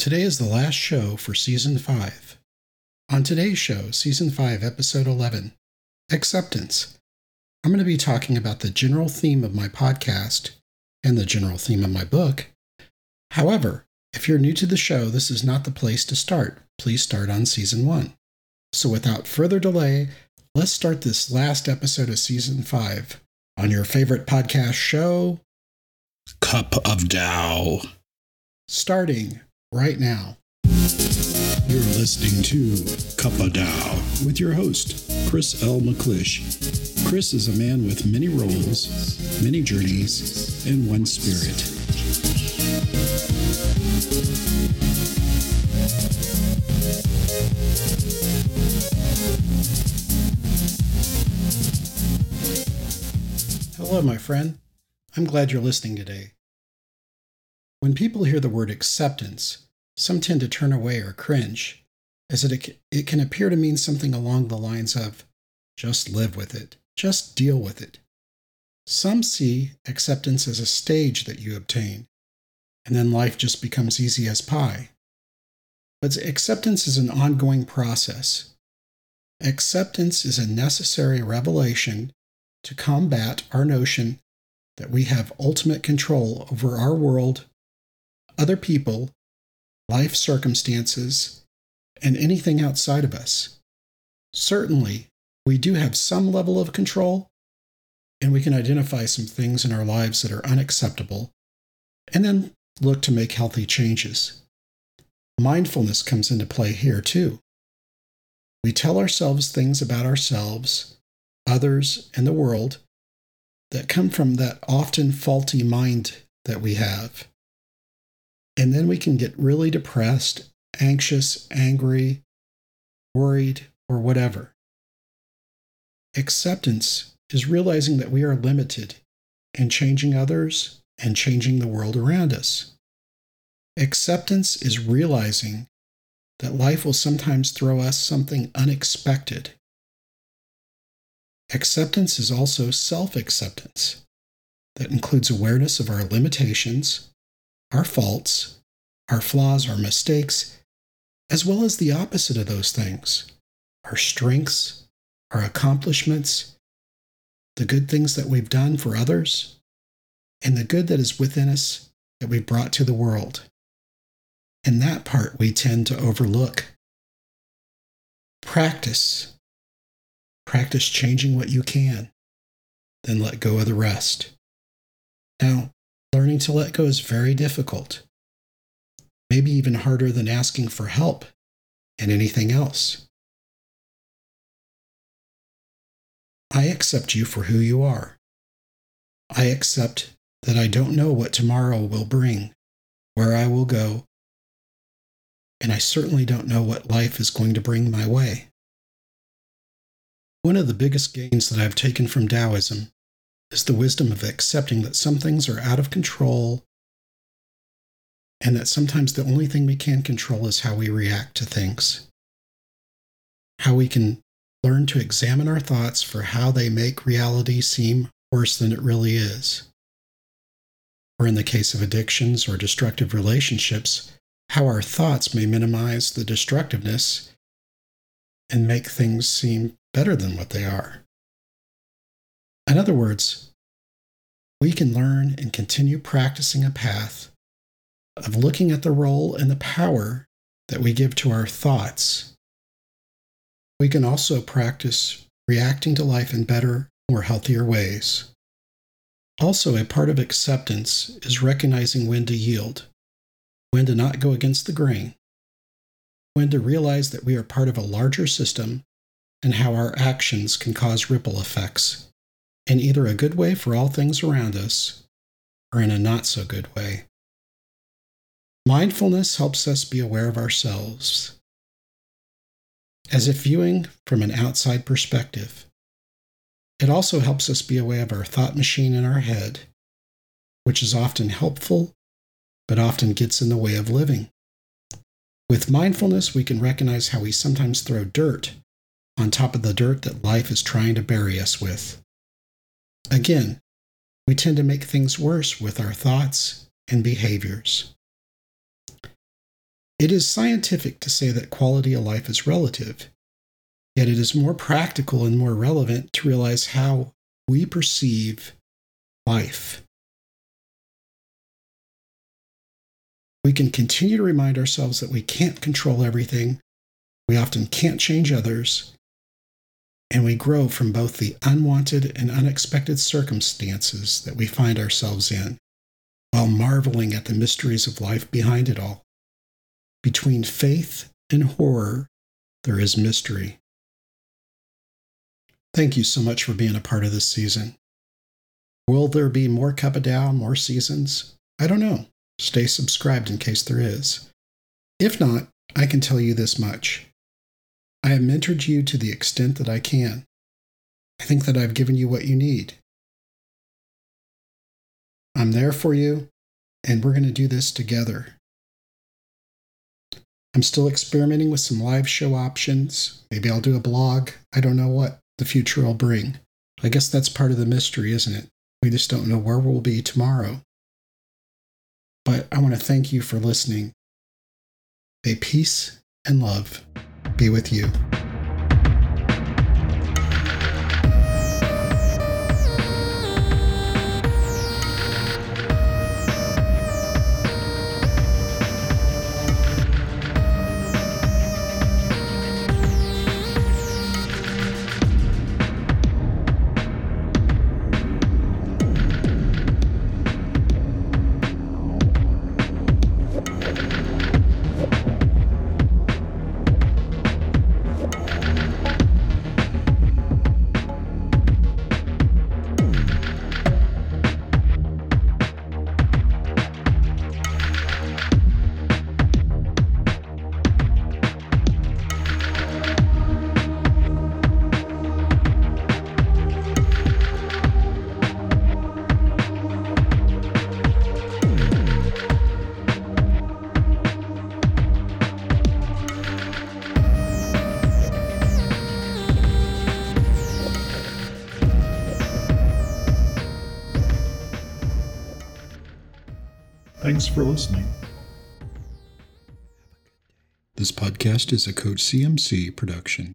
Today is the last show for Season 5. On today's show, Season 5, Episode 11 Acceptance. I'm going to be talking about the general theme of my podcast and the general theme of my book. However, if you're new to the show, this is not the place to start. Please start on Season 1. So, without further delay, let's start this last episode of Season 5 on your favorite podcast show, Cup of Tao. starting right now. You're listening to Cup of Tao with your host, Chris L. McClish. Chris is a man with many roles, many journeys, and one spirit. Hello, my friend. I'm glad you're listening today. When people hear the word acceptance, some tend to turn away or cringe, as it, it can appear to mean something along the lines of just live with it, just deal with it. Some see acceptance as a stage that you obtain, and then life just becomes easy as pie. But acceptance is an ongoing process. Acceptance is a necessary revelation to combat our notion that we have ultimate control over our world, other people, life circumstances, and anything outside of us. Certainly, we do have some level of control, and we can identify some things in our lives that are unacceptable, and then look to make healthy changes. Mindfulness comes into play here, too. We tell ourselves things about ourselves others, and the world that come from that often faulty mind that we have. And then we can get really depressed, anxious, angry, worried, or whatever. Acceptance is realizing that we are limited and changing others and changing the world around us. Acceptance is realizing that life will sometimes throw us something unexpected Acceptance is also self acceptance that includes awareness of our limitations, our faults, our flaws, our mistakes, as well as the opposite of those things our strengths, our accomplishments, the good things that we've done for others, and the good that is within us that we've brought to the world. And that part we tend to overlook. Practice Practice changing what you can, then let go of the rest. Now, learning to let go is very difficult, maybe even harder than asking for help and anything else. I accept you for who you are. I accept that I don't know what tomorrow will bring, where I will go, and I certainly don't know what life is going to bring my way. One of the biggest gains that I've taken from Taoism is the wisdom of accepting that some things are out of control and that sometimes the only thing we can control is how we react to things. How we can learn to examine our thoughts for how they make reality seem worse than it really is. Or in the case of addictions or destructive relationships, how our thoughts may minimize the destructiveness and make things seem better than what they are. In other words, we can learn and continue practicing a path of looking at the role and the power that we give to our thoughts. We can also practice reacting to life in better, more healthier ways. Also, a part of acceptance is recognizing when to yield, when to not go against the grain, when to realize that we are part of a larger system and how our actions can cause ripple effects in either a good way for all things around us or in a not so good way. Mindfulness helps us be aware of ourselves, as if viewing from an outside perspective. It also helps us be aware of our thought machine in our head, which is often helpful, but often gets in the way of living. With mindfulness, we can recognize how we sometimes throw dirt on top of the dirt that life is trying to bury us with. Again, we tend to make things worse with our thoughts and behaviors. It is scientific to say that quality of life is relative, yet it is more practical and more relevant to realize how we perceive life. We can continue to remind ourselves that we can't control everything, we often can't change others, and we grow from both the unwanted and unexpected circumstances that we find ourselves in, while marveling at the mysteries of life behind it all. Between faith and horror, there is mystery. Thank you so much for being a part of this season. Will there be more Cup of Tao, more seasons? I don't know. Stay subscribed in case there is. If not, I can tell you this much. I have mentored you to the extent that I can. I think that I've given you what you need. I'm there for you, and we're going to do this together. I'm still experimenting with some live show options. Maybe I'll do a blog. I don't know what the future will bring. I guess that's part of the mystery, isn't it? We just don't know where we'll be tomorrow. But I want to thank you for listening. May peace and love be with you. Thanks for listening. This podcast is a Code CMC production.